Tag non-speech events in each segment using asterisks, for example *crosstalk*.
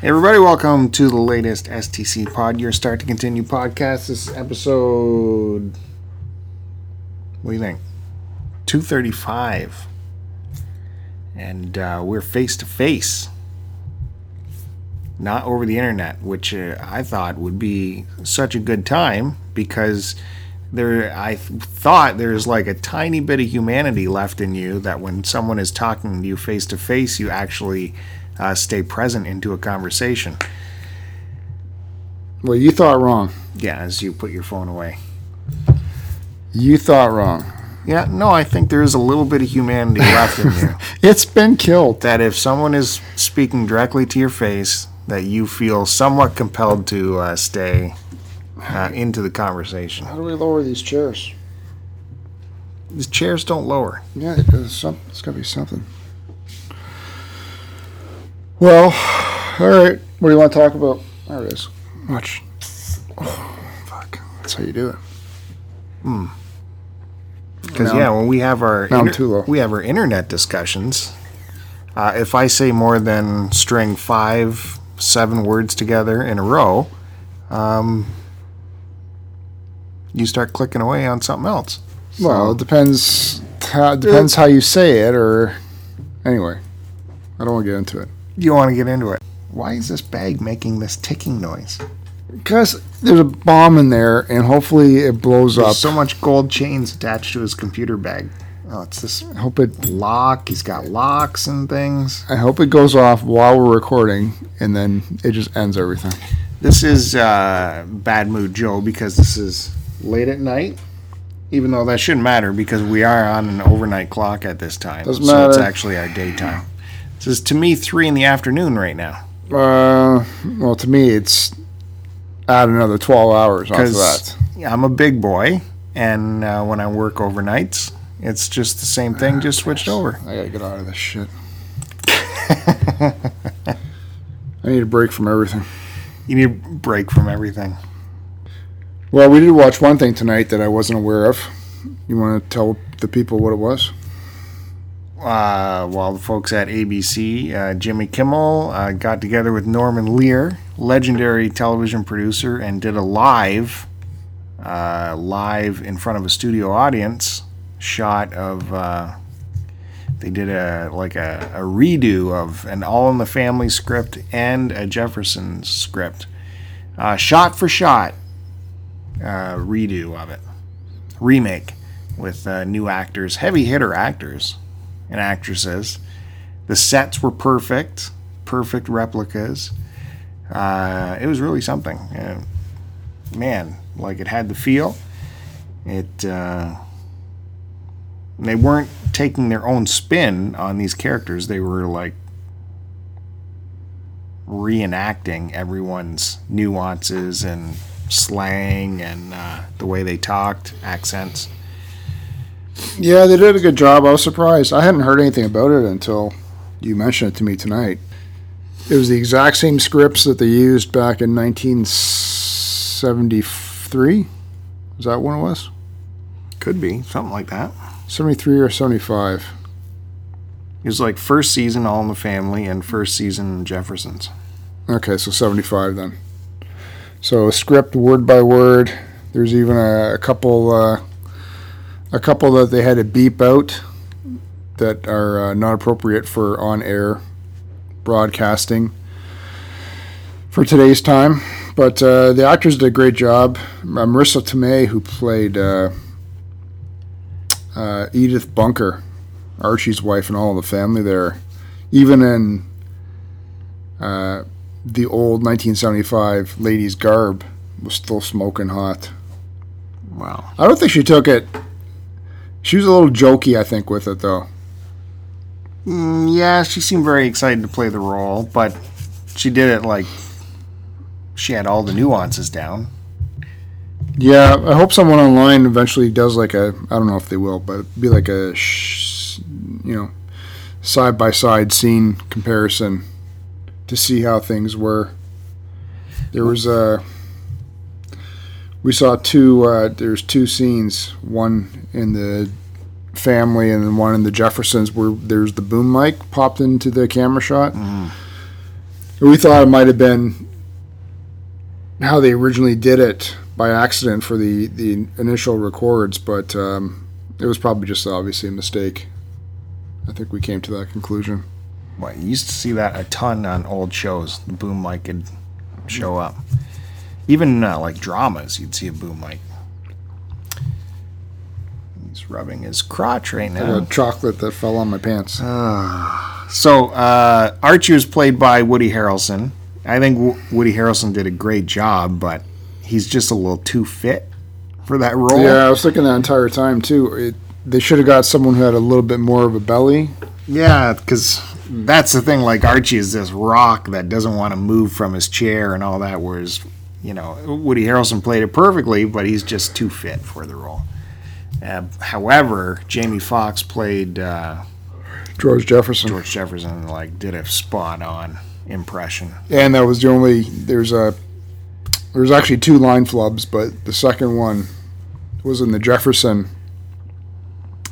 Hey everybody, welcome to the latest STC Pod, your start to continue podcast. This is episode. What do you think? 235. And uh, we're face to face, not over the internet, which uh, I thought would be such a good time because there I th- thought there's like a tiny bit of humanity left in you that when someone is talking to you face to face, you actually uh, stay present into a conversation. Well, you thought wrong. Yeah, as you put your phone away. You thought wrong. Yeah, no, I think there is a little bit of humanity left in you. *laughs* It's been killed. That if someone is speaking directly to your face, that you feel somewhat compelled to uh, stay uh, into the conversation. How do we lower these chairs? The chairs don't lower. Yeah, it's, some, it's got to be something. Well, all right. What do you want to talk about? There it is. Watch. Oh, fuck. That's how you do it. Because yeah, when we have our now I'm too low. we have our internet discussions. Uh, if I say more than string five, seven words together in a row, um, you start clicking away on something else. Well, it depends. How, depends how you say it, or anyway. I don't want to get into it You want to get into it? Why is this bag making this ticking noise? because there's a bomb in there, and hopefully it blows up. So much gold chains attached to his computer bag. Oh, it's this I hope it. lock. He's got locks and things. I hope it goes off while we're recording, and then it just ends everything. This is uh, Bad Mood Joe because this is late at night. Even though that shouldn't matter because we are on an overnight clock at this time. Doesn't so it's actually our daytime. This is to me three in the afternoon right now. Uh, well, to me, it's add another 12 hours onto that. I'm a big boy, and uh, when I work overnights, it's just the same thing, just switched over. I gotta get out of this shit. *laughs* I need a break from everything. You need a break from everything. Well, we did watch one thing tonight that I wasn't aware of. You want to tell the people what it was? Uh, while the folks at ABC, uh, Jimmy Kimmel uh, got together with Norman Lear, legendary television producer, and did a live, uh, live in front of a studio audience shot of. Uh, they did a like a, a redo of an All in the Family script and a Jefferson script, shot for shot redo of it, remake with new actors, heavy hitter actors and actresses. The sets were perfect, perfect replicas. Uh, it was really something. Uh, man, like it had the feel. It. Uh, they weren't taking their own spin on these characters. They were like reenacting everyone's nuances and slang and uh, the way they talked, accents. Yeah, they did a good job. I was surprised. I hadn't heard anything about it until you mentioned it to me tonight. It was the exact same scripts that they used back in 1973. Is that when it was? Could be something like that. 73 or 75? It was like first season All in the Family and first season Jeffersons. Okay, so 75 then. So a script word by word. There's even a, a couple uh, a couple that they had to beep out that are uh, not appropriate for on-air broadcasting for today's time. But uh, the actors did a great job. Uh, Marisa Tomei, who played uh, uh, Edith Bunker, Archie's wife, and all the family there, even in uh, the old 1975 lady's garb was still smoking hot. Wow. I don't think she took it. She was a little jokey, I think, with it though. Mm, yeah, she seemed very excited to play the role, but she did it like she had all the nuances down. Yeah, I hope someone online eventually does like a. I don't know if they will, but be like a, sh- you know, side by side scene comparison to see how things were. There was a. We saw two. Uh, there's two scenes. One in the family, and then one in the Jeffersons, where there's the boom mic popped into the camera shot. we thought it might have been how they originally did it by accident for the the initial records, but um, it was probably just obviously a mistake. I think we came to that conclusion. Well, you used to see that a ton on old shows. The boom mic would show up. Even uh, like dramas, you'd see a boom mic. He's rubbing his crotch right I now. got chocolate that fell on my pants. So uh, Archie was played by Woody Harrelson. I think w- Woody Harrelson did a great job, but he's just a little too fit for that role. yeah, I was thinking that entire time too. It, they should have got someone who had a little bit more of a belly. Yeah, because that's the thing. Like Archie is this rock that doesn't want to move from his chair and all that. Whereas, you know, Woody Harrelson played it perfectly, but he's just too fit for the role. Uh, however, Jamie Foxx played uh, George Jefferson. George Jefferson, like did a spot on impression. And that was the only. There's a. There's actually two line flubs, but the second one was in the Jefferson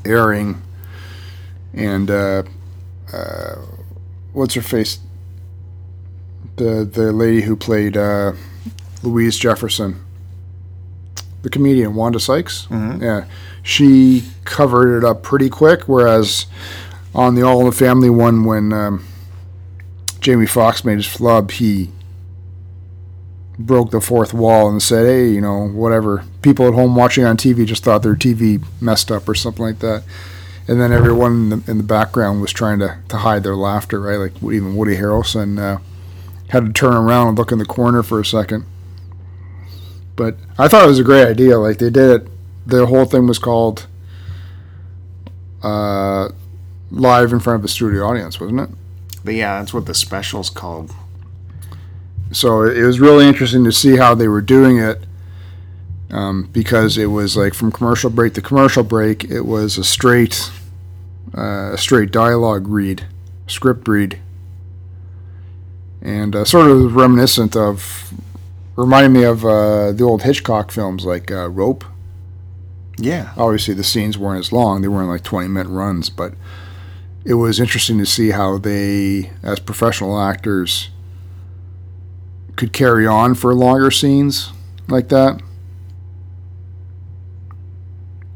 airing, and uh, uh, what's her face? The the lady who played uh, Louise Jefferson, the comedian Wanda Sykes. Yeah, she covered it up pretty quick. Whereas on the All in the Family one, when um, Jamie Foxx made his flub, he broke the fourth wall and said, "Hey, you know, whatever. People at home watching on TV just thought their TV messed up or something like that." And then everyone in the, in the background was trying to, to hide their laughter, right? Like even Woody Harrelson uh, had to turn around and look in the corner for a second. But I thought it was a great idea. Like they did it. The whole thing was called uh, live in front of a studio audience, wasn't it? But yeah, that's what the special's called. so it was really interesting to see how they were doing it um, because it was like from commercial break to commercial break it was a straight uh, a straight dialogue read script read and uh, sort of reminiscent of reminded me of uh, the old hitchcock films like uh, rope. Yeah, obviously the scenes weren't as long. They weren't like 20 minute runs but it was interesting to see how they as professional actors could carry on for longer scenes like that.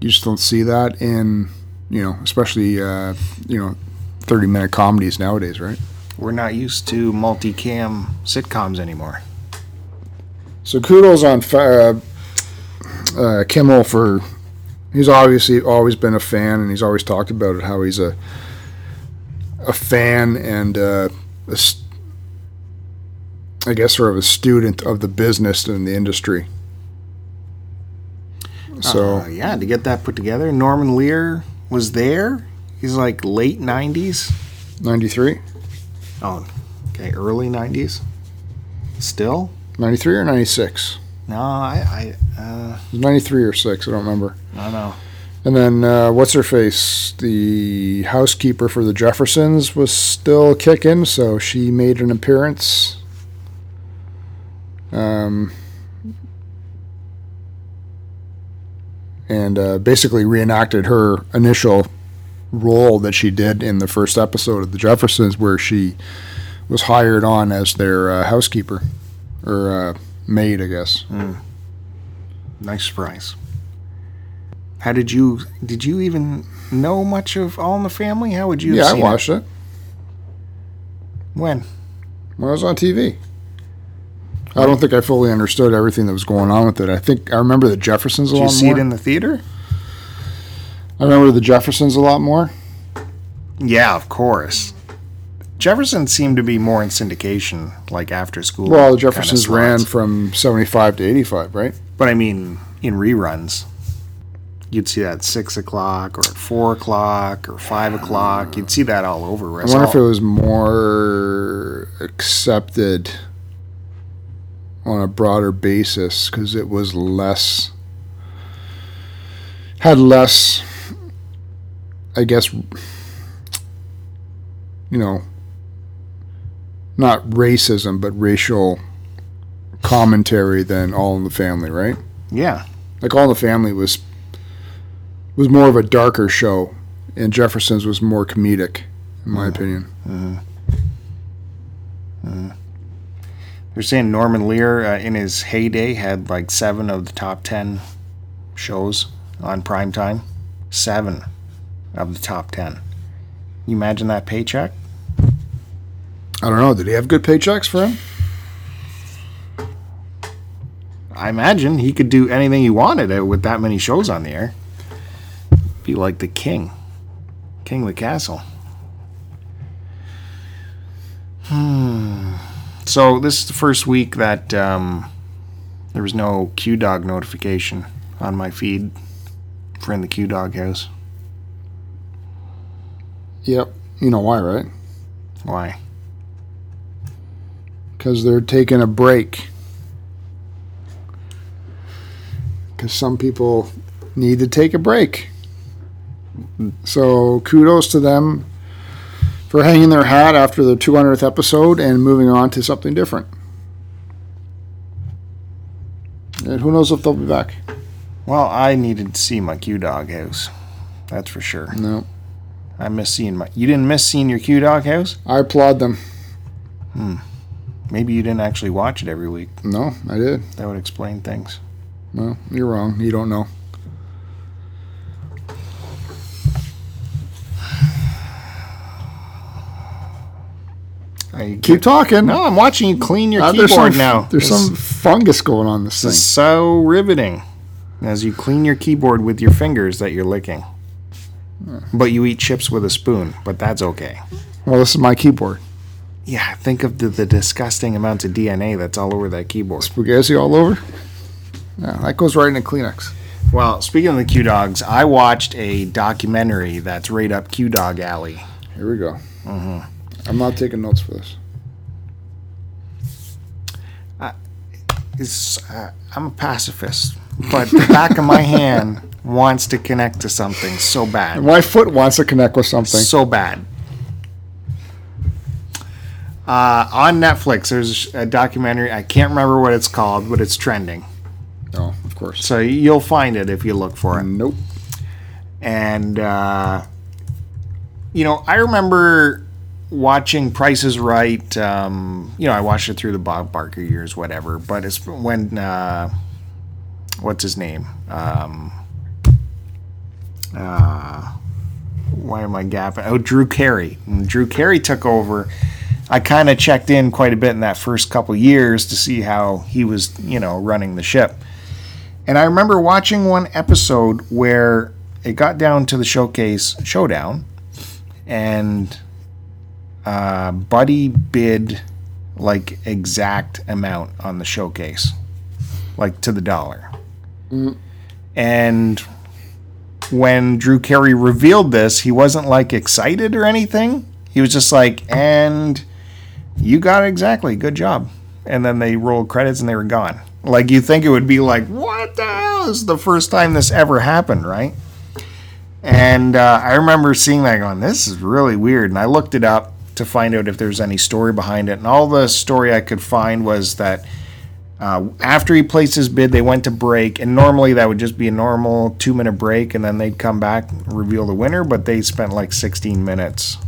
You just don't see that in you know especially uh, you know 30 minute comedies nowadays right? We're not used to multicam sitcoms anymore. So kudos on uh, uh, Kimmel for he's obviously always been a fan and he's always talked about it how he's a a fan and uh, a I guess sort of a student of the business and the industry. So Uh, yeah, to get that put together, Norman Lear was there. He's like late '90s. 93, Oh, okay, early '90s. Still? 93 or 96? No, I, I, uh, 93 or 6, I don't remember. I don't know. And then uh, what's her face? The housekeeper for the Jeffersons was still kicking, so she made an appearance. Um, and uh, basically reenacted her initial role that she did in the first episode of the Jeffersons, where she was hired on as their uh, housekeeper or uh, maid, I guess. Nice surprise. How did you? Did you even know much of All in the Family? How would you? yeah, I watched it it? When? when I was on TV. I don't think I fully understood everything that was going on with it. I think I remember the Jeffersons a lot more. Did you see more. it in the theater? I remember the Jeffersons a lot more. Yeah, of course. Jefferson seemed to be more in syndication, like after school. Well, the kinda Jeffersons ran from 75 to 85, right? But I mean, in reruns, you'd see that at six o'clock or at four o'clock or five o'clock. You'd see that all over. I wonder if it was more accepted on a broader basis because it was less, had less, I guess, you know, not racism, but racial commentary than All in the Family, right? yeah, Like All in the Family was was more of a darker show, and Jefferson's was more comedic, in my uh-huh. opinion. Uh-huh. Uh-huh. They're saying Norman Lear uh, in his heyday had like seven of the top ten shows on prime time. Seven of the top ten. You imagine that paycheck? I don't know. Did he have good paychecks for him? I imagine he could do anything he wanted with that many shows on the air. Be like the king, king of the castle. Hmm. So this is the first week that um, there was no Q Dog notification on my feed for in the Q Dog house. Yep. You know why, right? Why? Because they're taking a break. Because some people need to take a break. So kudos to them for hanging their hat after the 200th episode and moving on to something different. And who knows if they'll be back? Well, I needed to see my Q Dog house. That's for sure. No. I miss seeing my. You didn't miss seeing your Q Dog house? I applaud them. Hmm. Maybe you didn't actually watch it every week. No, I did. That would explain things. Well, you're wrong. You don't know. I Keep talking. No, I'm watching you clean your Uh, keyboard there's some, now. There's This- some fungus going on this This is thing. so riveting as you clean your keyboard with your fingers that you're licking. But you eat chips with a spoon, but that's okay. Well, this is my keyboard. Yeah, think of the, the disgusting amounts of DNA that's all over that keyboard. Spaghetti all over. Yeah, that goes right in a Kleenex. Well, speaking of the Q Dogs, I watched a documentary that's right up Q Dog Alley. Here we go. I'm not taking notes for this. It's, uh, I'm a pacifist, but the back of my hand *laughs* wants to connect to something so bad. My foot wants to connect with something. So bad. Uh, on Netflix, there's a documentary. I can't remember what it's called, but it's trending. Oh, of course. So you'll find it if you look for it. Nope. And, uh, you know, I remember watching Price is Right. Um, you know, I watched it through the Bob Barker years, whatever. But it's when, uh, what's his name? Um, uh, why am I gapping? Oh, Drew Carey. When Drew Carey took over. I kind of checked in quite a bit in that first couple years to see how he was, you know, running the ship. And I remember watching one episode where it got down to the showcase showdown, and uh, Buddy bid like exact amount on the showcase, like to the dollar. And when Drew Carey revealed this, he wasn't like excited or anything. He was just like, and you got it exactly. Good job. And then they rolled credits and they were gone. Like you think it would be like, what the hell? This is the first time this ever happened, right? And uh, I remember seeing that going, this is really weird. And I looked it up to find out if there's any story behind it. And all the story I could find was that uh, after he placed his bid, they went to break. And normally that would just be a normal two minute break. And then they'd come back reveal the winner. But they spent like 16 minutes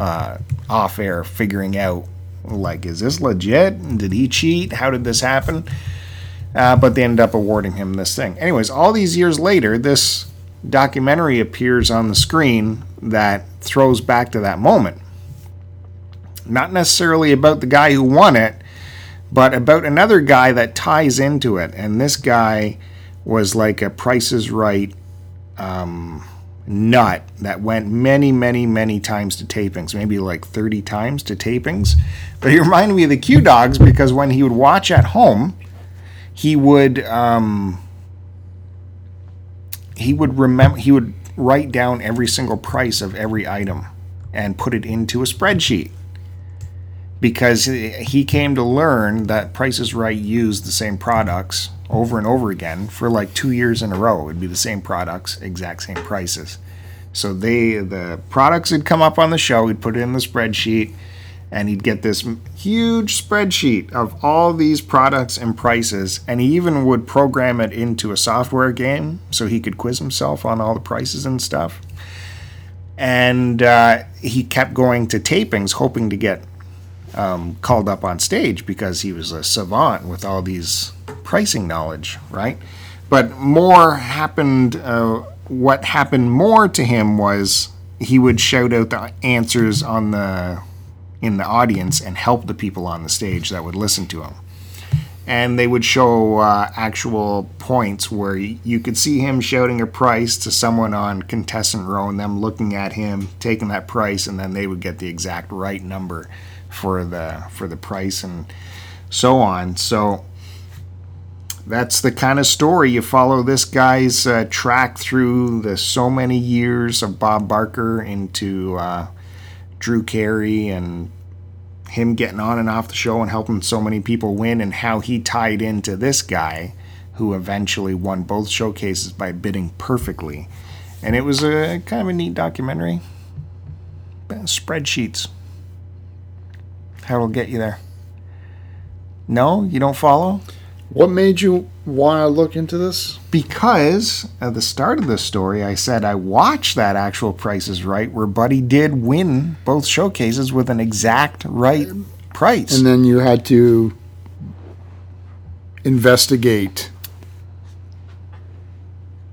uh, off air figuring out like is this legit? Did he cheat? How did this happen? Uh, but they ended up awarding him this thing. Anyways all these years later this documentary appears on the screen that throws back to that moment. Not necessarily about the guy who won it but about another guy that ties into it. And this guy was like a price is right um, nut that went many, many, many times to tapings, maybe like 30 times to tapings. But he reminded me of the Q Dogs because when he would watch at home, he would um, he would remember he would write down every single price of every item and put it into a spreadsheet because he came to learn that Prices Right used the same products over and over again for like two years in a row. It'd be the same products, exact same prices. So they the products would come up on the show. He'd put it in the spreadsheet, and he'd get this huge spreadsheet of all these products and prices. And he even would program it into a software game so he could quiz himself on all the prices and stuff. And uh, he kept going to tapings, hoping to get um, called up on stage because he was a savant with all these pricing knowledge, right? But more happened. Uh, what happened more to him was he would shout out the answers on the in the audience and help the people on the stage that would listen to him. And they would show uh, actual points where you could see him shouting a price to someone on contestant row and them looking at him, taking that price, and then they would get the exact right number for the for the price and so on. So that's the kind of story you follow this guy's uh, track through the so many years of Bob Barker into uh, Drew Carey and him getting on and off the show and helping so many people win and how he tied into this guy who eventually won both showcases by bidding perfectly. And it was a kind of a neat documentary. Spreadsheets. How will get you there. No, you don't follow? What made you want to look into this? Because at the start of the story, I said I watched that actual Price is Right where Buddy did win both showcases with an exact right price. And then you had to investigate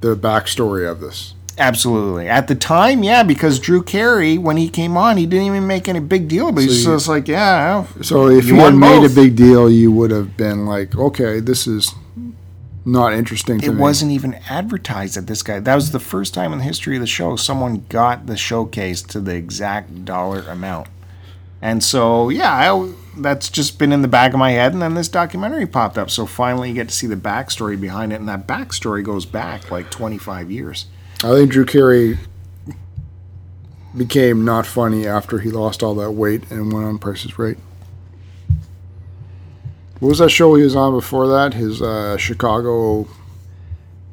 the backstory of this. Absolutely. At the time, yeah, because Drew Carey, when he came on, he didn't even make any big deal. But so he's just like, yeah. So if you, had made a big deal, you would have been like, okay, this is not interesting it me. wasn't even advertised that this guy. That was the first time in the history of the show someone got the showcase to the exact dollar amount. And so, yeah, I, that's just been in the back of my head. And then this documentary popped up. So finally, you get to see the backstory behind it. And that backstory goes back like 25 years. I think Drew Carey became not funny after he lost all that weight and went on Price's Right. What was that show he was on before that? His uh, Chicago.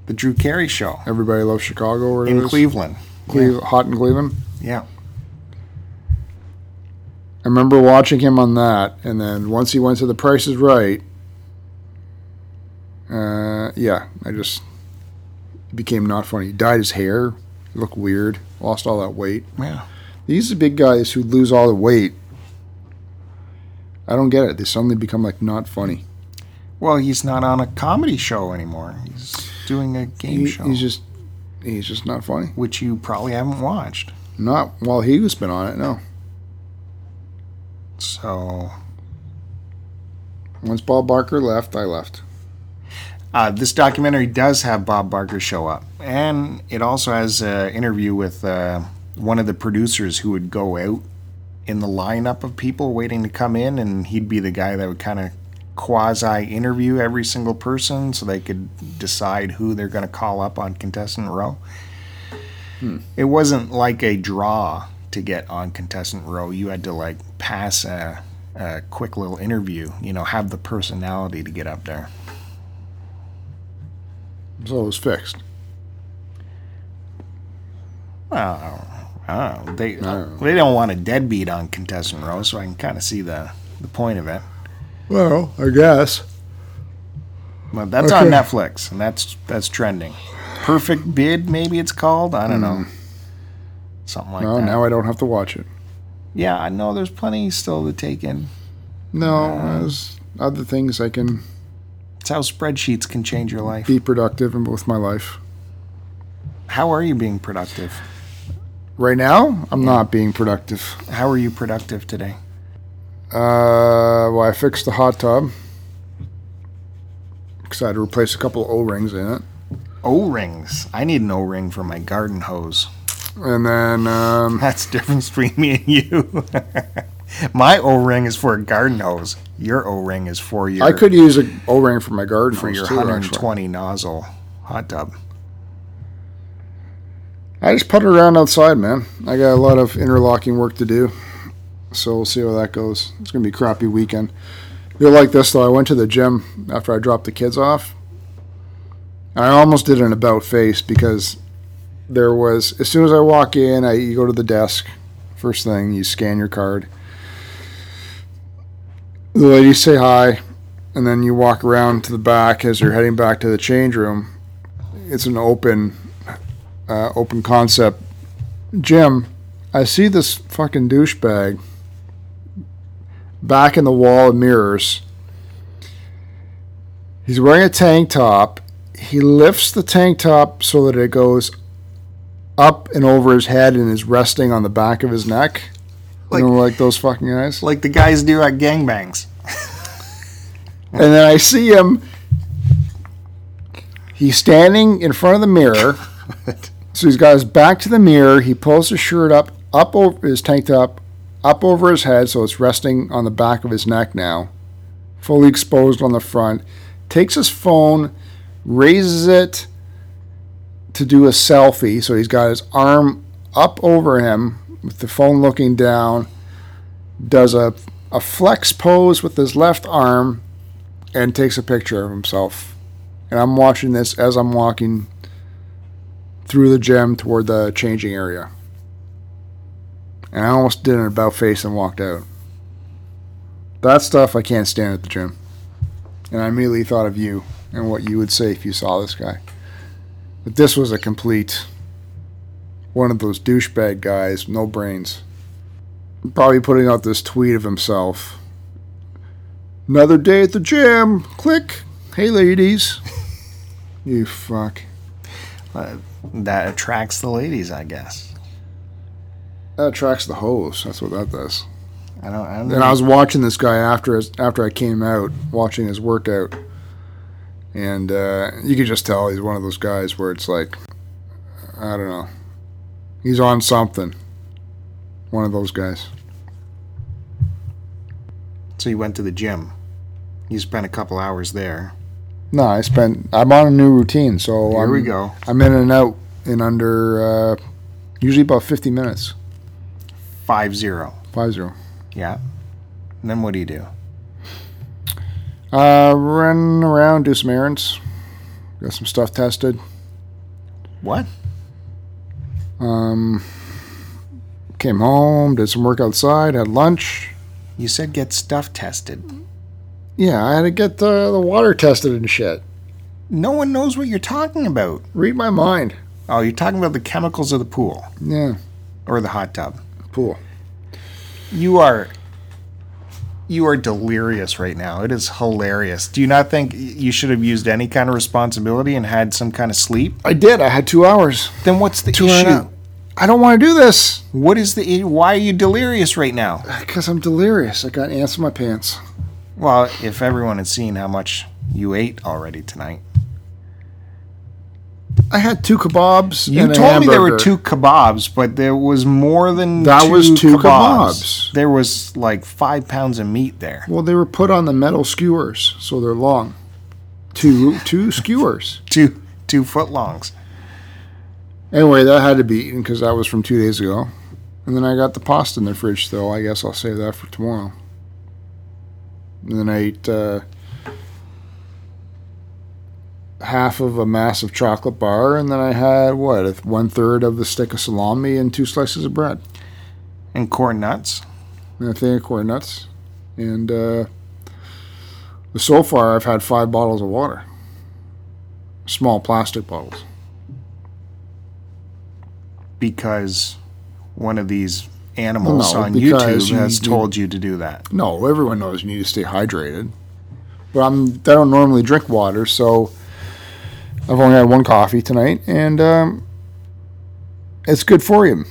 The Drew Carey Show. Everybody loves Chicago. Or in Cleveland. Cle- yeah. Hot in Cleveland? Yeah. I remember watching him on that, and then once he went to The Price is Right, uh, yeah, I just became not funny. He dyed his hair, looked weird, lost all that weight. Yeah. These are big guys who lose all the weight. I don't get it. They suddenly become like not funny. Well, he's not on a comedy show anymore. He's doing a game he, show. He's just he's just not funny. Which you probably haven't watched. Not while he was been on it, no. So once Bob Barker left, I left. Uh, this documentary does have Bob Barker show up, and it also has an interview with uh, one of the producers who would go out in the lineup of people waiting to come in, and he'd be the guy that would kind of quasi interview every single person so they could decide who they're going to call up on contestant row. Hmm. It wasn't like a draw to get on contestant row. You had to like pass a, a quick little interview, you know, have the personality to get up there. So it was fixed. Well, They they don't want a deadbeat on contestant row, so I can kind of see the the point of it. Well, I guess. Well, that's okay. on Netflix, and that's that's trending. Perfect Bid, maybe it's called. I don't mm. know. Hmm. Something like well, that. now I don't have to watch it. Yeah, I know there's plenty still to take in. No, uh, there's other things I can it's how spreadsheets can change your life. Be productive in both my life. How are you being productive? Right now, I'm yeah. not being productive. How are you productive today? Uh, well, I fixed the hot tub because I had to replace a couple O rings in it. O rings. I need an O ring for my garden hose. And then um, *laughs* that's the difference between me and you. *laughs* my O ring is for a garden hose. Your O ring is for your. I could use an O ring for my garden for your too, 120 actually. nozzle hot tub. I just put it around outside, man. I got a lot of interlocking work to do, so we'll see how that goes. It's gonna be a crappy weekend. You'll like this though. I went to the gym after I dropped the kids off. I almost did an about face because there was as soon as I walk in, I you go to the desk. First thing, you scan your card the ladies say hi, and then you walk around to the back as you're heading back to the change room. It's an open, uh, open concept gym. I see this fucking douchebag back in the wall of mirrors. He's wearing a tank top. He lifts the tank top so that it goes up and over his head and is resting on the back of his neck. Like- you know, like those fucking guys. Like the guys do at gangbangs. And then I see him. He's standing in front of the mirror. *laughs* So he's got his back to the mirror. He pulls his shirt up, up over his tank top, up over his head, so it's resting on the back of his neck now, fully exposed on the front. Takes his phone, raises it to do a selfie. So he's got his arm up over him with the phone looking down. Does a a flex pose with his left arm, and takes a picture of himself. And I'm watching this as I'm walking through the gym toward the changing area. And I almost did an about face and walked out. That stuff I can't stand at the gym. And I immediately thought of you and what you would say if you saw this guy. But this was a complete one of those douchebag guys, no brains. Probably putting out this tweet of himself. Another day at the gym. Click. Hey, ladies. *laughs* you fuck. Uh, that attracts the ladies, I guess. That attracts the hose. That's what that does. I don't. I don't And I was watching this guy after his, after I came out, watching his workout, and uh, you could just tell he's one of those guys where it's like, I don't know, he's on something. One of those guys. So you went to the gym. You spent a couple hours there. No, I spent. I'm on a new routine, so Here I'm, we go. I'm in and out in under uh, usually about 50 minutes. Five zero. Five zero. Yeah. And then what do you do? Uh, run around, do some errands, got some stuff tested. What? Um, came home, did some work outside, had lunch. You said get stuff tested. Yeah, I had to get the, the water tested and shit. No one knows what you're talking about. Read my mind. Oh, you're talking about the chemicals of the pool Yeah, or the hot tub. pool. You are you are delirious right now. It is hilarious. Do you not think you should have used any kind of responsibility and had some kind of sleep? I did. I had two hours. Then what's the Two issue? I don't want to do this What is the why are you delirious right now? Uh, because I'm delirious. I got ants in my pants. Well, if everyone had seen how much you ate already tonight. I had two kebabs. You told me there were two kebabs, but there was more than That two was two kebabs. kebabs. There was like five pounds of meat there. Well, they were put on the metal skewers, so they're long. Two two skewers. *laughs* Two two foot longs. Anyway, that had to be eaten because that was from two days ago. And then I got the pasta in the fridge still. I guess I'll save that for tomorrow. And then I ate uh, half of a massive chocolate bar, and then I had what one third of the stick of salami and two slices of bread, And corn nuts. and a thing of corn nuts. And uh, so far, I've had five bottles of water, small plastic bottles. Because one of these animals No, on YouTube you- has you- told you to do that. No, everyone knows you need to stay hydrated. But I'm I don't normally drink water, so I've only had one coffee tonight, and um, it's good for you.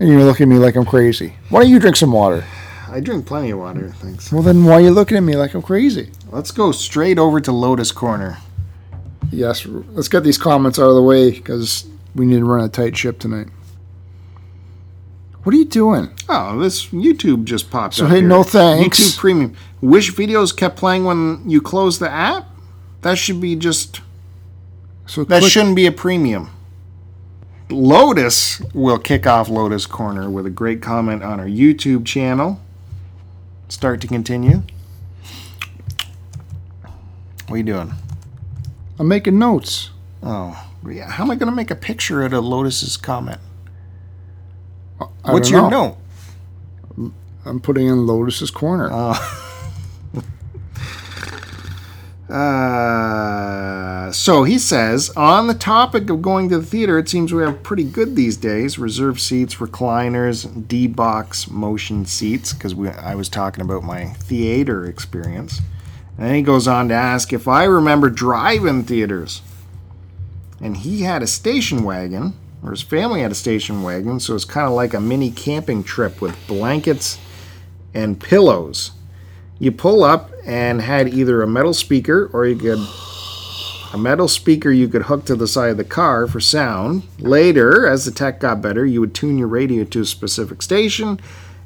And you're looking at me like I'm crazy. Why don't you drink some water? I drink plenty of water, thanks. Well, then why are you looking at me like I'm crazy? Let's go straight over to Lotus Corner. Yes, let's get these comments out of the way because we need to run a tight ship tonight. What are you doing? Oh, this YouTube just popped So, up. So hey, here. no thanks. YouTube Premium. Wish videos kept playing when you close the app? That should be just. So That click- shouldn't be a premium. Lotus will kick off Lotus Corner with a great comment on our YouTube channel. Start to continue. What are you doing? I'm making notes. Oh, yeah. How am I going to make a picture out of Lotus's comment? I What's your know. note? I'm putting in Lotus's corner. Oh. Uh, so he says, on the topic of going to the theater, it seems we have pretty good these days. Reserve seats, recliners, D box motion seats, because I was talking about my theater experience. And he goes on to ask if I remember drive-in theaters. And he had a station wagon, or his family had a station wagon, so it's kind of like a mini camping trip with blankets and pillows. You pull up and had either a metal speaker or you could a metal speaker you could hook to the side of the car for sound. Later, as the tech got better, you would tune your radio to a specific station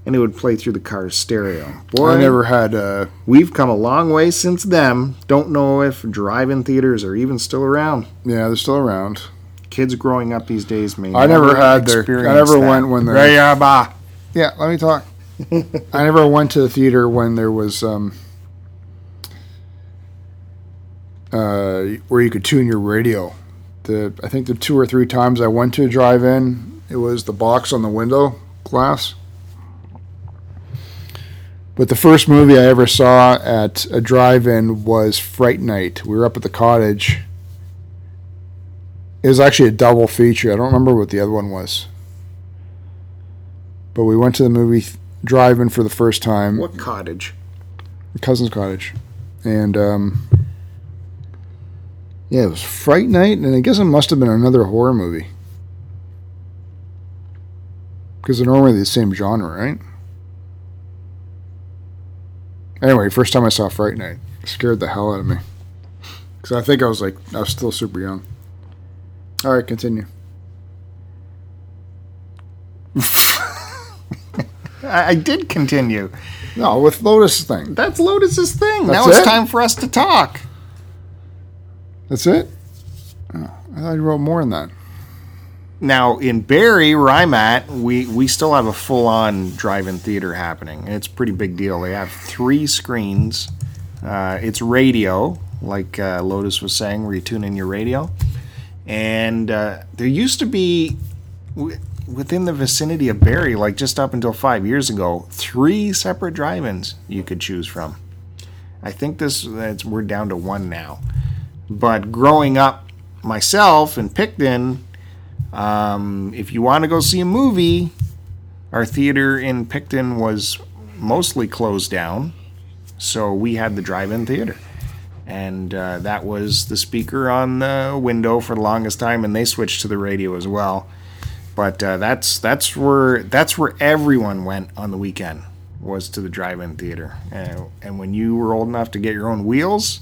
and it would play through the car's stereo. Boy, I never had uh We've come a long way since them. Don't know if drive-in theaters are even still around. Yeah, they're still around. Kids growing up these days may I never, had their I never that. went when they're Yeah, yeah, let me talk. *laughs* I never went to the theater when there was um, uh, where you could tune your radio. The I think the two or three times I went to a drive-in, it was the box on the window glass. But the first movie I ever saw at a drive-in was Fright Night. We were up at the cottage. It was actually a double feature. I don't remember what the other one was. But we went to the movie driving for the first time. What cottage? Cousin's cottage, and um, yeah, it was Fright Night, and I guess it must have been another horror movie because they're normally the same genre, right? Anyway, first time I saw Fright Night, scared the hell out of me because I think I was like I was still super young. All right, continue. *laughs* I, I did continue. No, with Lotus thing. That's Lotus's thing. That's now it's it? time for us to talk. That's it. Oh, I thought you wrote more than that. Now in Barrie, where I'm at, we we still have a full-on drive-in theater happening, and it's a pretty big deal. They have three screens. Uh, it's radio, like uh, Lotus was saying, where you tune in your radio. And uh, there used to be within the vicinity of Barrie, like just up until five years ago, three separate drive-ins you could choose from. I think this we're down to one now. But growing up myself in Picton, um, if you want to go see a movie, our theater in Picton was mostly closed down, so we had the drive-in theater, and uh, that was the speaker on the window for the longest time, and they switched to the radio as well. But uh, that's that's where that's where everyone went on the weekend was to the drive-in theater. And, and when you were old enough to get your own wheels,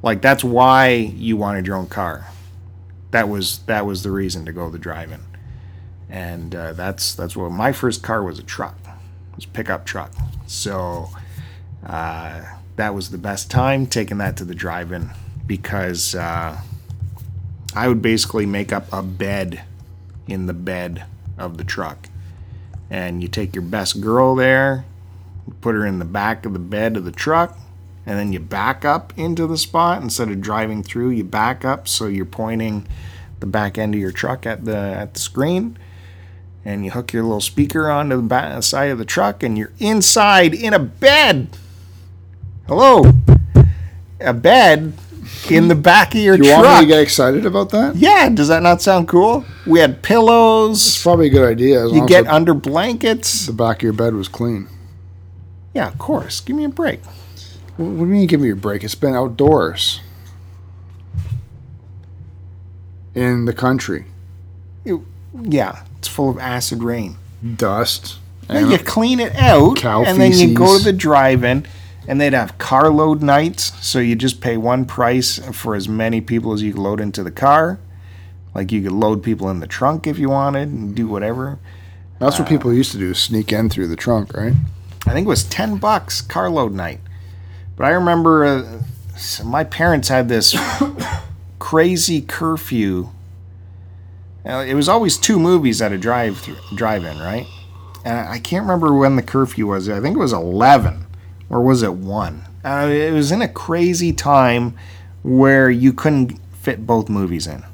like that's why you wanted your own car. That was that was the reason to go the drive-in. And uh, that's that's what my first car was a truck. It was a pickup truck. So uh, that was the best time taking that to the drive-in because uh, I would basically make up a bed in the bed of the truck. And you take your best girl there, put her in the back of the bed of the truck, and then you back up into the spot instead of driving through. You back up so you're pointing the back end of your truck at the at the screen, and you hook your little speaker onto the back, side of the truck, and you're inside in a bed. Hello, a bed in the back of your truck. Do you truck. want me to get excited about that? Yeah, does that not sound cool? We had pillows. It's probably a good idea. you get the, under blankets. The back of your bed was clean. Yeah, of course. Give me a break. What do you mean give me a break? It's been outdoors. In the country. It, yeah, it's full of acid rain. Dust. And you clean it out, and then you go to the drive-in and they'd have carload nights, so you just pay one price for as many people as you could load into the car. Like you could load people in the trunk if you wanted and do whatever. That's what uh, people used to do: sneak in through the trunk, right? I think it was ten bucks carload night. But I remember uh, my parents had this crazy curfew. It was always two movies at a drive drive-in, right? And I can't remember when the curfew was. I think it was eleven or was it one? Uh, it was in a crazy time where you couldn't fit both movies in.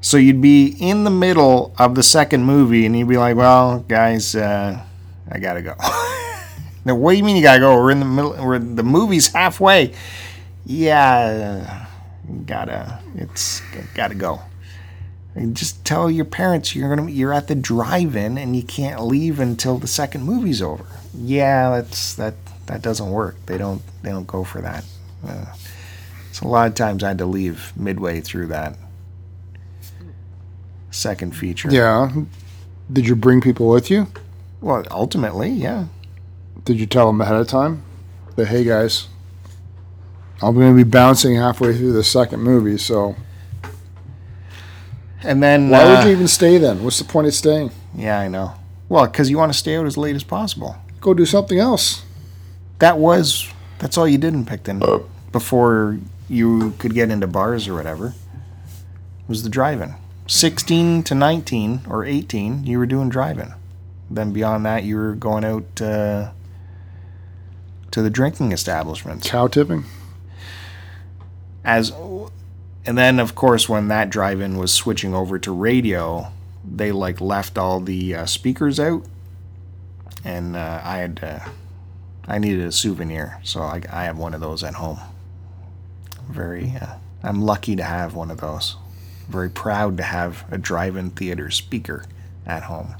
So you'd be in the middle of the second movie and you'd be like, well, guys, uh, I gotta go. *laughs* now, what do you mean you gotta go? We're in the middle, we're, the movie's halfway. yeah, gotta, it's gotta go. And just tell your parents you're gonna you're at the drive-in and you can't leave until the second movie's over. Yeah, that's that that doesn't work. They don't they don't go for that. Uh, so a lot of times I had to leave midway through that second feature. Yeah. Did you bring people with you? Well, ultimately, yeah. Did you tell them ahead of time that hey guys, I'm going to be bouncing halfway through the second movie, so And then why would uh, you even stay then? What's the point of staying? Yeah, I know. Well, because you want to stay out as late as possible. Go do something else. That was that's all you did in Picton before you could get into bars or whatever. Was the driving. 16 to 19 or 18, you were doing driving. Then beyond that, you were going out uh, to the drinking establishments. Cow tipping. As and then of course when that drive-in was switching over to radio, they like left all the uh, speakers out, and uh, I had uh, I needed a souvenir, so I, I have one of those at home. Very, uh, I'm lucky to have one of those. Very proud to have a drive-in theater speaker at home.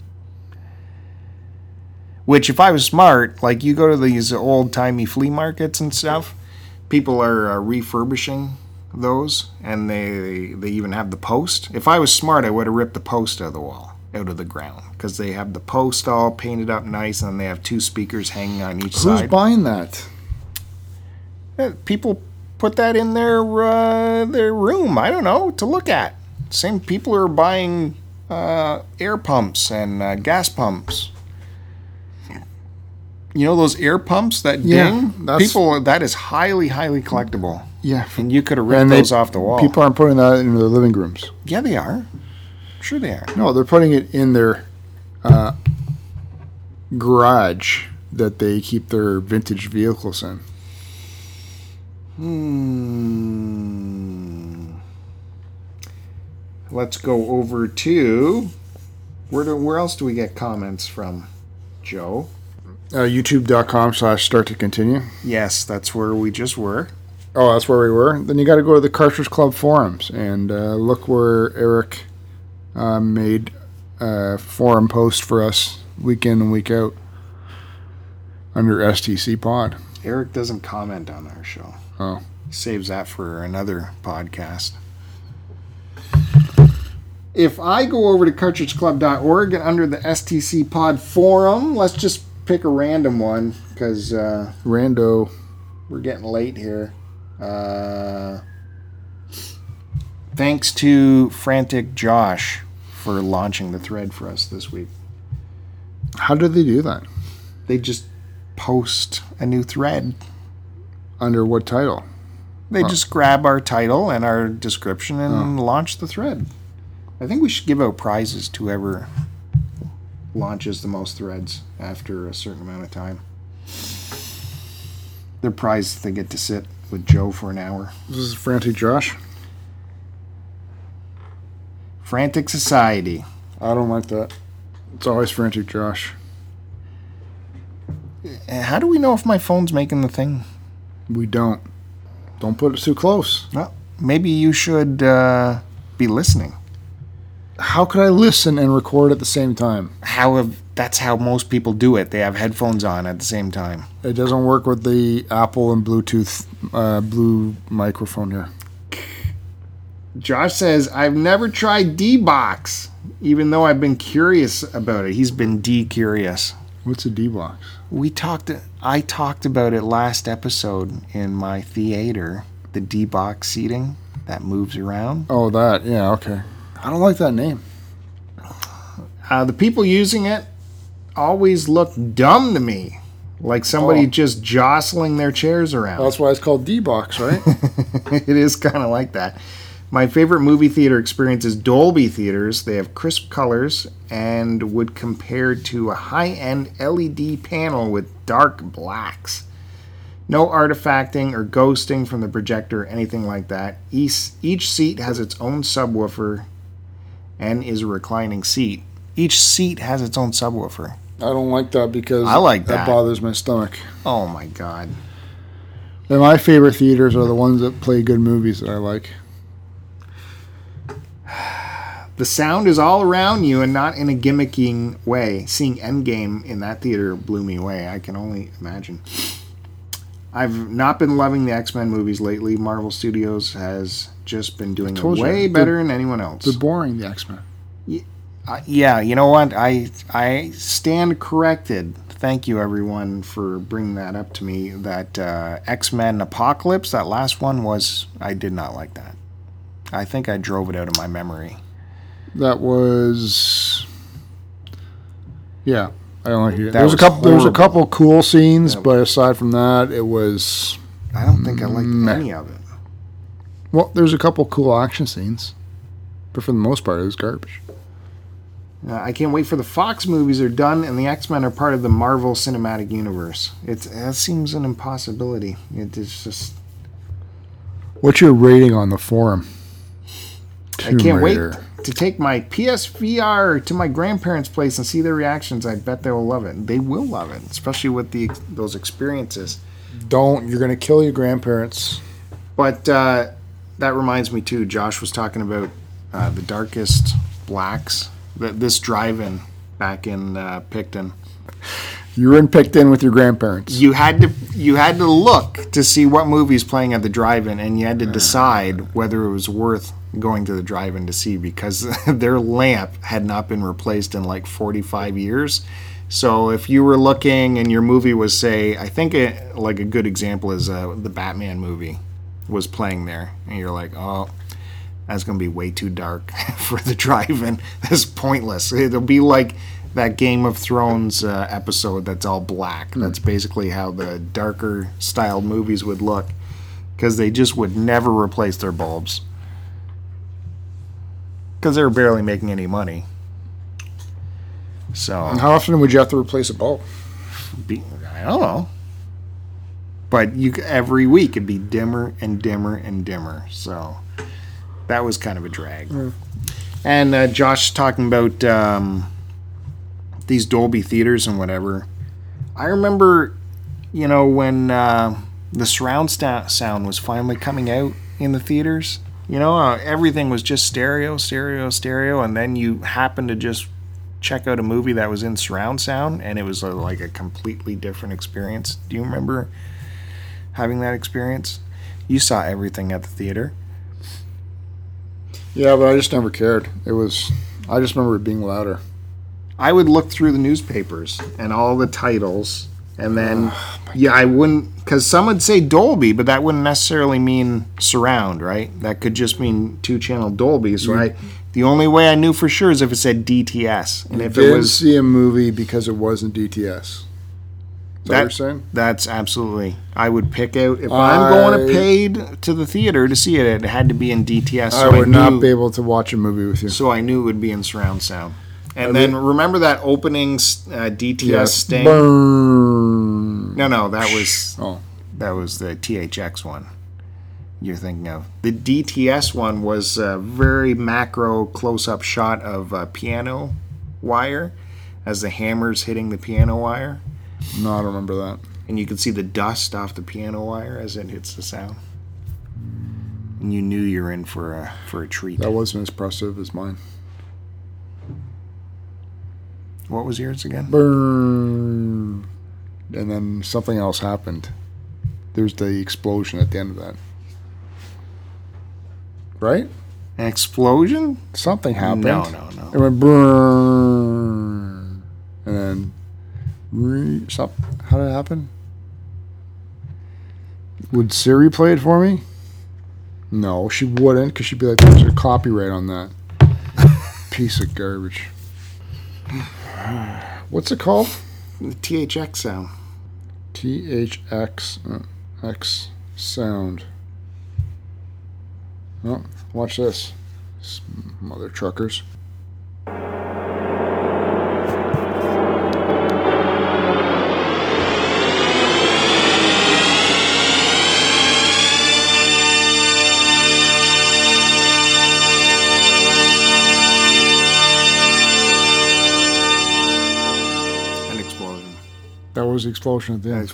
Which, if I was smart, like you go to these old-timey flea markets and stuff, people are uh, refurbishing those, and they they even have the post. If I was smart, I would have ripped the post out of the wall, out of the ground, because they have the post all painted up nice, and they have two speakers hanging on each Who's side. Who's buying that? Uh, People put that in their uh, their room. I don't know to look at. Same people are buying uh, air pumps and uh, gas pumps. You know those air pumps that Yeah, ding? that's- People that is highly highly collectible. Yeah. And you could have ripped they- those off the wall. People aren't putting that in their living rooms. yeah, they are. Sure, they are. No, they're putting it in their uh, garage that they keep their vintage vehicles in. Hmm. Let's go over to where do where else do we get comments from, Joe? Uh, YouTube.com slash start to continue. Yes, that's where we just were. Oh, that's where we were. Then you got to go to the Cartridge Club forums and uh, look where Eric uh, made a forum post for us week in and week out under STC Pod. Eric doesn't comment on our show. Oh. He saves that for another podcast. If I go over to cartridgeclub.org and under the STC Pod forum, let's just pick a random one because uh, Rando. we're getting late here. Uh, thanks to Frantic Josh for launching the thread for us this week. How did they do that? They just post a new thread. Under what title? They just grab our title and our description and launch the thread. I think we should give out prizes to whoever launches the most threads after a certain amount of time. They're prized they get to sit with Joe for an hour. This is Frantic Josh. Frantic Society. I don't like that. It's always Frantic Josh. Uh, How do we know if my phone's making the thing? We don't. Don't put it too close. Well, maybe you should uh, be listening. How could I listen and record at the same time? How have that's how most people do it. They have headphones on at the same time. It doesn't work with the Apple and Bluetooth uh, blue microphone here. Josh says, I've never tried D box, even though I've been curious about it. He's been D curious. What's a D box? We talked, I talked about it last episode in my theater, the D box seating that moves around. Oh, that. Yeah, okay. I don't like that name. Uh, the people using it always look dumb to me, like somebody Oh. just jostling their chairs around. That's why it's called D box, right? *laughs* it is kind of like that. My favorite movie theater experience is Dolby theaters. They have crisp colors and would compare to a high-end LED panel with dark blacks. No artifacting or ghosting from the projector or anything like that. Each, each seat has its own subwoofer and is a reclining seat. Each seat has its own subwoofer. I don't like that because I like that that. bothers my stomach. Oh my god. And my favorite theaters are the ones that play good movies that I like. The sound is all around you and not in a gimmicking way. Seeing Endgame in that theater blew me away. I can only imagine. I've not been loving the X Men movies lately. Marvel Studios has just been doing it told you, way better than anyone else. They're boring, the X Men. Uh, yeah, you know what? I I stand corrected. Thank you, everyone, for bringing that up to me. That uh, X Men Apocalypse, that last one was I did not like that. I think I drove it out of my memory. That was. Yeah, I don't like it. That There was a was couple. There was a couple cool scenes, That- but aside from that, it was. I don't think I liked Meh. any of it. Well, there's a couple cool action scenes, but for the most part, it was garbage. Uh, I can't wait for the Fox movies are done and the X Men are part of the Marvel Cinematic Universe. It that seems an impossibility. It is just What's your rating on the forum? I can't Raider. wait to take my PSVR to my grandparents' place and see their reactions. I bet they will love it. They will love it, especially with the those experiences. Don't. You're gonna kill your grandparents. But uh, that reminds me too. Josh was talking about uh, the darkest blacks. th- This drive-in back in uh, Picton. You were in Picton with your grandparents. You had to you had to look to see what movies playing at the drive-in, and you had to decide whether it was worth going to the drive-in to see because *laughs* their lamp had not been replaced in like 45 years. So if you were looking and your movie was say, I think it, like a good example is uh, the Batman movie was playing there, and you're like, oh, that's gonna be way too dark *laughs* for the drive-in. That's pointless. It'll be like that Game of Thrones uh, episode that's all black. That's basically how the darker styled movies would look, because they just would never replace their bulbs, because they were barely making any money. So And how often would you have to replace a bulb? be, I don't know. But you every week it'd be dimmer and dimmer and dimmer. So that was kind of a drag. And uh, Josh talking about um, these Dolby theaters and whatever. I remember, you know, when uh, the surround sound was finally coming out in the theaters. You know, uh, everything was just stereo, stereo, stereo, and then you happened to just check out a movie that was in surround sound and it was uh, like a completely different experience. Do you remember having that experience? You saw everything at the theater. Yeah, but I just never cared. It was. I just remember it being louder. I would look through the newspapers and all the titles and then yeah, I wouldn't cuz some would say Dolby, but that wouldn't necessarily mean surround, right? That could just mean two channel Dolby. So mm-hmm. I the only way I knew for sure is if it said DTS. And if Did it was see a movie because it wasn't DTS. Is that, what That- you're saying? That's absolutely. I would pick out if I'm going to paid to the theater to see it. It had to be in DTS. I So would knew, not be able to watch a movie with you. So I knew it would be in surround sound. And I then mean- remember that opening uh, DTS Yes. sting? Burn. No, no, that was Oh. that was the THX one. You're thinking of the DTS one was a very macro close-up shot of a piano wire as the hammers hitting the piano wire. No, I don't remember that. and you could see the dust off the piano wire as it hits the sound. And you knew you're in for a for a treat. That wasn't as impressive as mine. What was yours again? Burn. And then something else happened. There's the explosion at the end of that. Right? An explosion? Something happened. No, no, no. It went burn. And then. Stop. How did it happen? Would Siri play it for me? No, she wouldn't because she'd be like, there's a copyright on that. *laughs* Piece of garbage. *sighs* What's it called? The THX sound. THX uh, X sound. Oh, watch this. Mother truckers. That was the explosion at the end.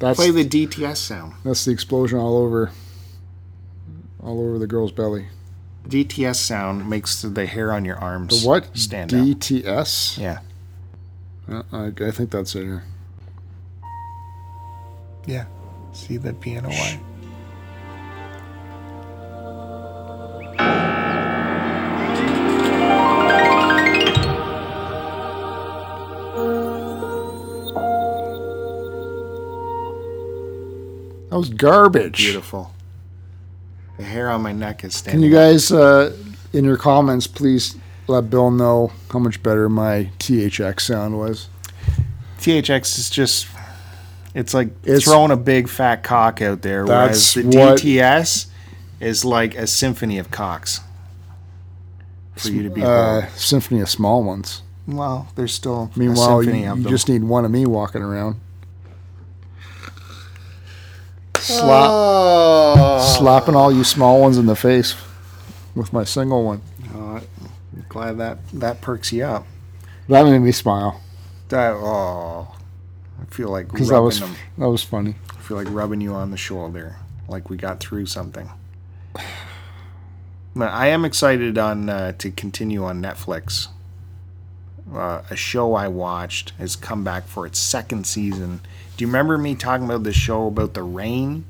That's- Play the DTS sound. That's the explosion all over, all over the girl's belly. DTS sound makes the hair on your arms The what? stand out. DTS. Yeah. Uh, I, I think that's it here. Yeah. See the piano line? That was garbage. Beautiful. The hair on my neck is standing. Can you guys, uh, in your comments, please let Bill know how much better my THX sound was? THX is just it's like It's- throwing a big fat cock out there, whereas the DTS is like a symphony of cocks. For you to be Uh, symphony of small ones. well, there's still a Meanwhile, you, you just need one of me walking around. Slap, oh. slapping all you small ones in the face with my single one. Oh, I'm glad that that perks you up. That made me smile That oh, I feel like because that was them. that was funny. I feel like rubbing you on the shoulder, like we got through something. *sighs* But I am excited on uh, to continue on Netflix. Uh, a show I watched has come back for its second season. Do you remember me talking about the show about the rain?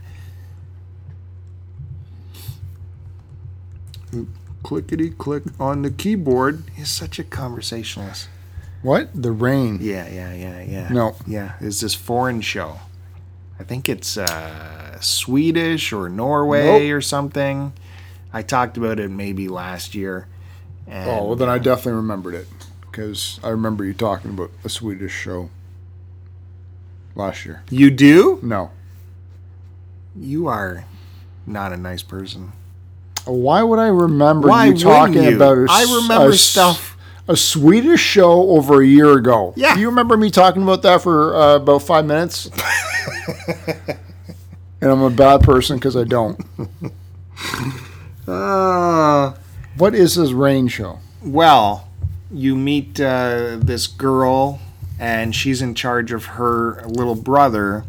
Clickety click on the keyboard. He's such a conversationalist. What? The rain? Yeah, yeah, yeah, yeah. No. Yeah, it's this foreign show. I think it's uh, Swedish or Norway Nope. or something. I talked about it maybe last year. And Oh, well, then I definitely remembered it because I remember you talking about a Swedish show last year. you do? No. You are not a nice person. Why would I remember Why you talking you? about a, I remember a stuff. a Swedish show over a year ago? Yeah. Do you remember me talking about that for uh, about five minutes? *laughs* and I'm a bad person because I don't. Uh, What is this rain show? well, you meet uh, this girl, and she's in charge of her little brother.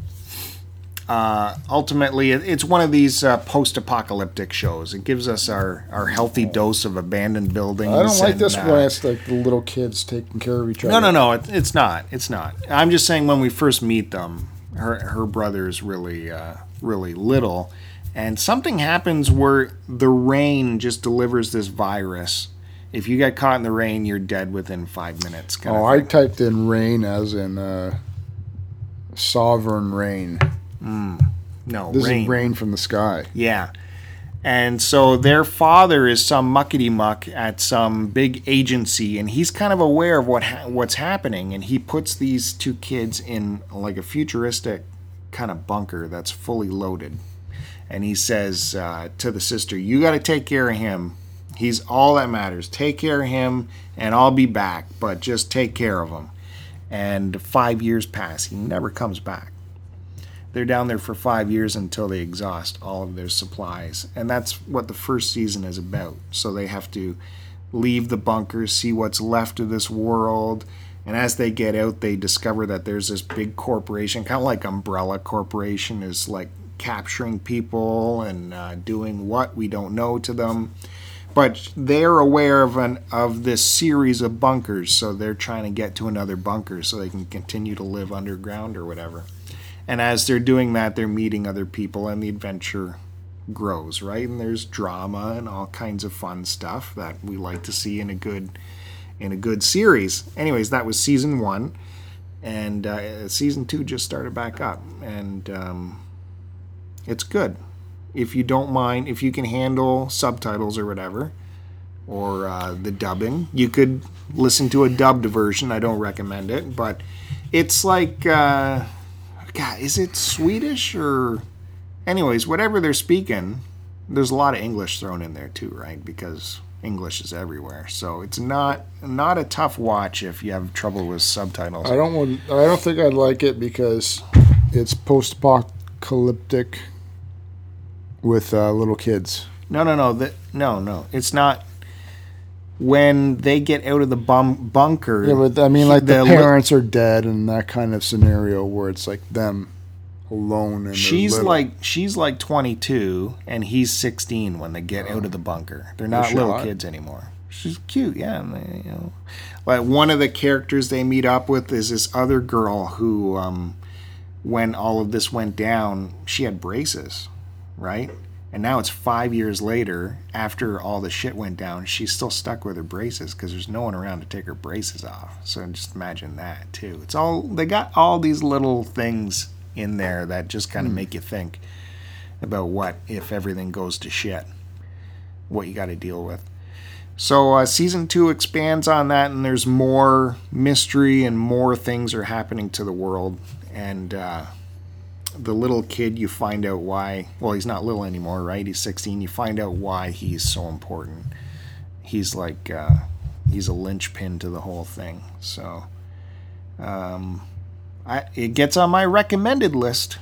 Uh, ultimately, it's one of these uh, post-apocalyptic shows. It gives us our, our healthy dose of abandoned buildings. I don't like and, this uh, when it's like the little kids taking care of each other. No, no, no. It, it's not. It's not. I'm just saying when we first meet them, her her brother is really uh, really little, and something happens where the rain just delivers this virus. If you get caught in the rain, you're dead within five minutes. Oh, I typed in rain as in uh, sovereign rain. no This rain. is rain from the sky. Yeah. And so their father is some muckety muck at some big agency, and he's kind of aware of what ha- what's happening, and he puts these two kids in like a futuristic kind of bunker that's fully loaded. And he says uh, to the sister, "You got to take care of him. He's all that matters. Take care of him, and I'll be back. But just take care of him." And five years pass. He never comes back they're down there for five years until they exhaust all of their supplies. And that's what the first season is about. So they have to leave the bunkers, see what's left of this world. And as they get out, they discover that there's this big corporation, kind of like Umbrella Corporation, is like capturing people and uh, doing what we don't know to them. But they're aware of an of this series of bunkers, so they're trying to get to another bunker so they can continue to live underground or whatever. And as they're doing that, they're meeting other people, and the adventure grows, right? And there's drama and all kinds of fun stuff that we like to see in a good in a good series. Anyways, that was season one, and uh, season two just started back up, and um, it's good. If you don't mind, if you can handle subtitles or whatever, or uh, the dubbing, you could listen to a dubbed version. I don't recommend it, but it's like. Uh, God, is it Swedish or? Anyways, whatever they're speaking, there's a lot of English thrown in there too, right? Because English is everywhere, so it's not not a tough watch if you have trouble with subtitles. I don't want. I don't think I'd like it because it's post-apocalyptic with uh, little kids. No, no, no, that no, no. It's not. when they get out of the bum- bunker. Yeah, but I mean, like the, the li- parents are dead and that kind of scenario where it's like them alone. And She's like she's like 22 and he's 16 when they get out of the bunker. They're not little kids anymore. She's cute, yeah. And they, you know, like one of the characters they meet up with is this other girl who, um, when all of this went down, she had braces, right? And now it's five years later, after all the shit went down, she's still stuck with her braces because there's no one around to take her braces off. So just imagine that too. It's all they got all these little things in there that just kind of make you think about what if everything goes to shit, what you got to deal with. So uh, season two expands on that, and there's more mystery and more things are happening to the world. And uh, the little kid, you find out why. Well, he's not little anymore, right? He's 16. You find out why he's so important. He's like uh, he's a linchpin to the whole thing. So um, I, it gets on my recommended list.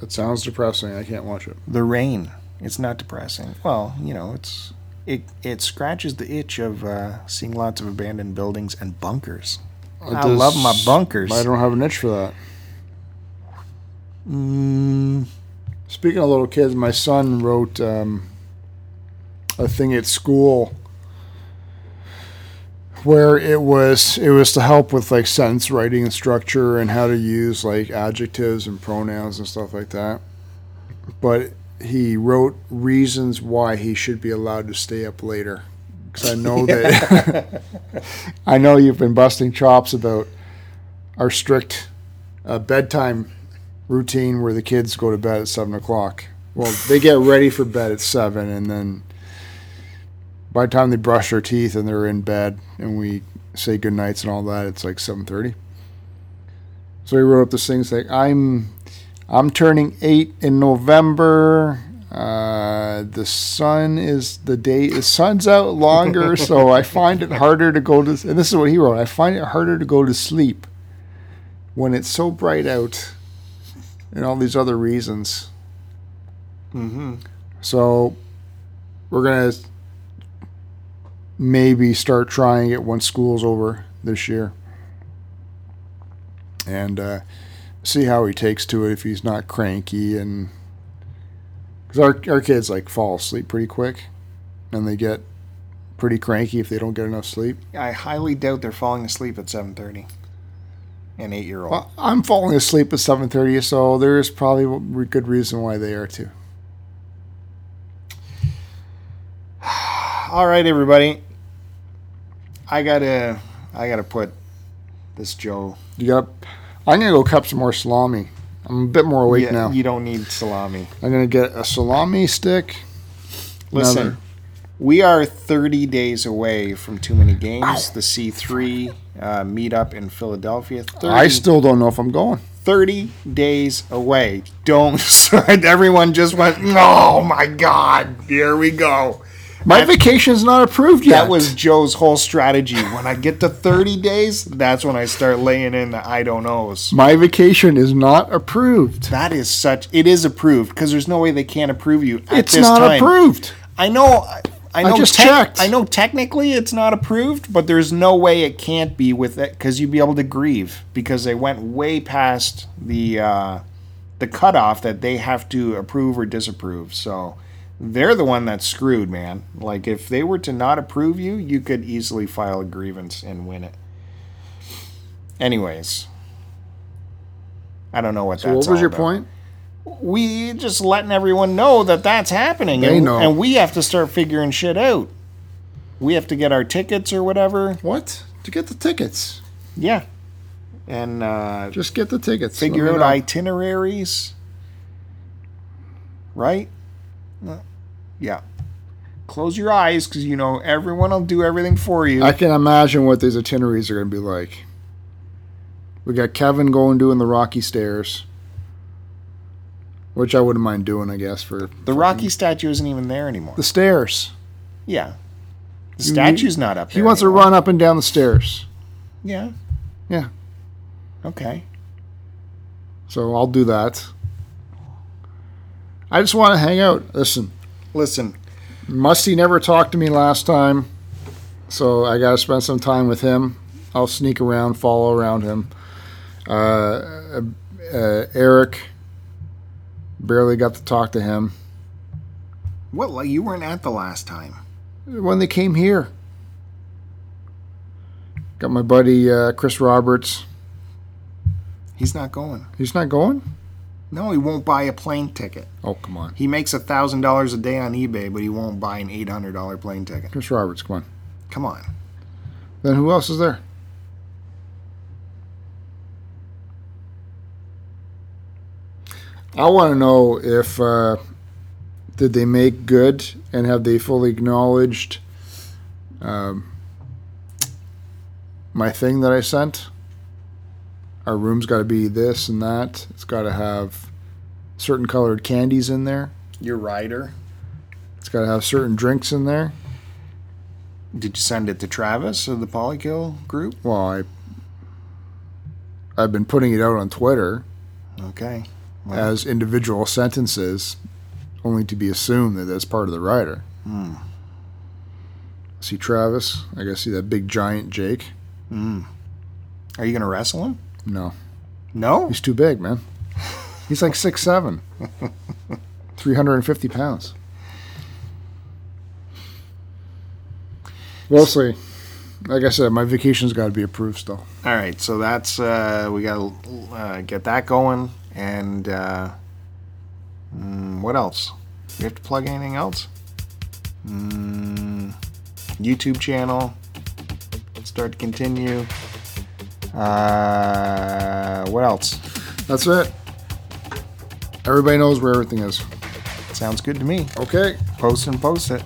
That sounds depressing. I can't watch it. The Rain. It's not depressing. Well, you know, it's it it scratches the itch of uh, seeing lots of abandoned buildings and bunkers. It I love my bunkers. I don't have an itch for that. Mm, Speaking of little kids, my son wrote um, a thing at school where it was it was to help with like sentence writing and structure and how to use like adjectives and pronouns and stuff like that. But he wrote reasons why he should be allowed to stay up later. Because I know that *laughs* *laughs* I know you've been busting chops about our strict uh, bedtime routine where the kids go to bed at seven o'clock. Well, they get ready for bed at seven, and then by the time they brush their teeth and they're in bed, and we say good nights and all that, it's like seven thirty. So he wrote up this thing saying, "I'm, I'm turning eight in November. Uh, the sun is the day. The sun's out longer, *laughs* so I find it harder to go to. And this is what he wrote. I find it harder to go to sleep when it's so bright out." And all these other reasons. mm-hmm. So we're gonna maybe start trying it once school's over this year, and uh, see how he takes to it. If he's not cranky and because our our kids like fall asleep pretty quick, and they get pretty cranky if they don't get enough sleep. I highly doubt they're falling asleep at seven thirty. An eight year old. Well, I'm falling asleep at seven thirty, so there's probably a good reason why they are too. *sighs* All right, everybody. I gotta I gotta put this Joe. You got. I'm gonna go cup some more salami. I'm a bit more awake Yeah, now. You don't need salami. I'm gonna get a salami stick. Listen, another- we are 30 days away from too many games. The C3 uh, meetup in Philadelphia. 30, I still don't know if I'm going. 30 days away. Don't. *laughs* Everyone just went, oh my God, here we go. My That- vacation's not approved yet. That was Joe's whole strategy. When I get to 30 days, that's when I start laying in the I don't knows. my vacation is not approved. That is such. It is approved because there's no way they can't approve you at It's this not time. approved. I know. I- I know. just tec- checked. I know. Technically, it's not approved, but there's no way it can't be with it because you'd be able to grieve because they went way past the uh, the cutoff that they have to approve or disapprove. So they're the one that's screwed, man. Like if they were to not approve you, you could easily file a grievance and win it. Anyways, I don't know what So that's what was your about point? We just letting everyone know that that's happening They and, know. and we have to start figuring shit out we have to get our tickets or whatever What? To get the tickets. yeah and uh, Just get the tickets. figure out know. itineraries right Uh, yeah close your eyes because you know everyone will do everything for you I can imagine what these itineraries are going to be like. We got Kevin going doing the Rocky Stairs, which I wouldn't mind doing, I guess. For the rocky statue isn't even there anymore the stairs, yeah the statue's not up there he wants to run up and down the stairs. yeah Yeah. okay So I'll do that. I just want to hang out. Listen, listen Musty never talked to me last time, So I got to spend some time with him. I'll sneak around, follow around him. Uh, uh, uh, Eric, barely got to talk to him What? Like you weren't at the last time. when they came here. Got my buddy uh, Chris Roberts. He's not going. He's not going. No, he won't buy a plane ticket. Oh come on, He makes a thousand dollars a day on eBay, but he won't buy an eight hundred dollar plane ticket. Chris Roberts, come on. Come on. Then who else is there? I want to know if uh, did they make good and have they fully acknowledged um, my thing that I sent. Our room's got to be this and that. It's got to have certain colored candies in there. Your rider. It's got to have certain drinks in there. Did you send it to Travis of the Polykill group? Well, I I've been putting it out on Twitter. Okay. As individual sentences, only to be assumed that that's part of the writer. Hmm. See Travis? I gotta see that big giant Jake. mm. Are you gonna wrestle him? No, No. he's too big, man. He's like six seven, *laughs* three hundred and fifty pounds. We'll see. Like I said, my vacation's got to be approved still. All right. So that's uh, we gotta uh, get that going, and uh, mm, what else? We have to plug anything else? Mm, YouTube channel. Start to continue. Uh, what else? That's it. Everybody knows where everything is. Sounds good to me. Okay. Post and post it.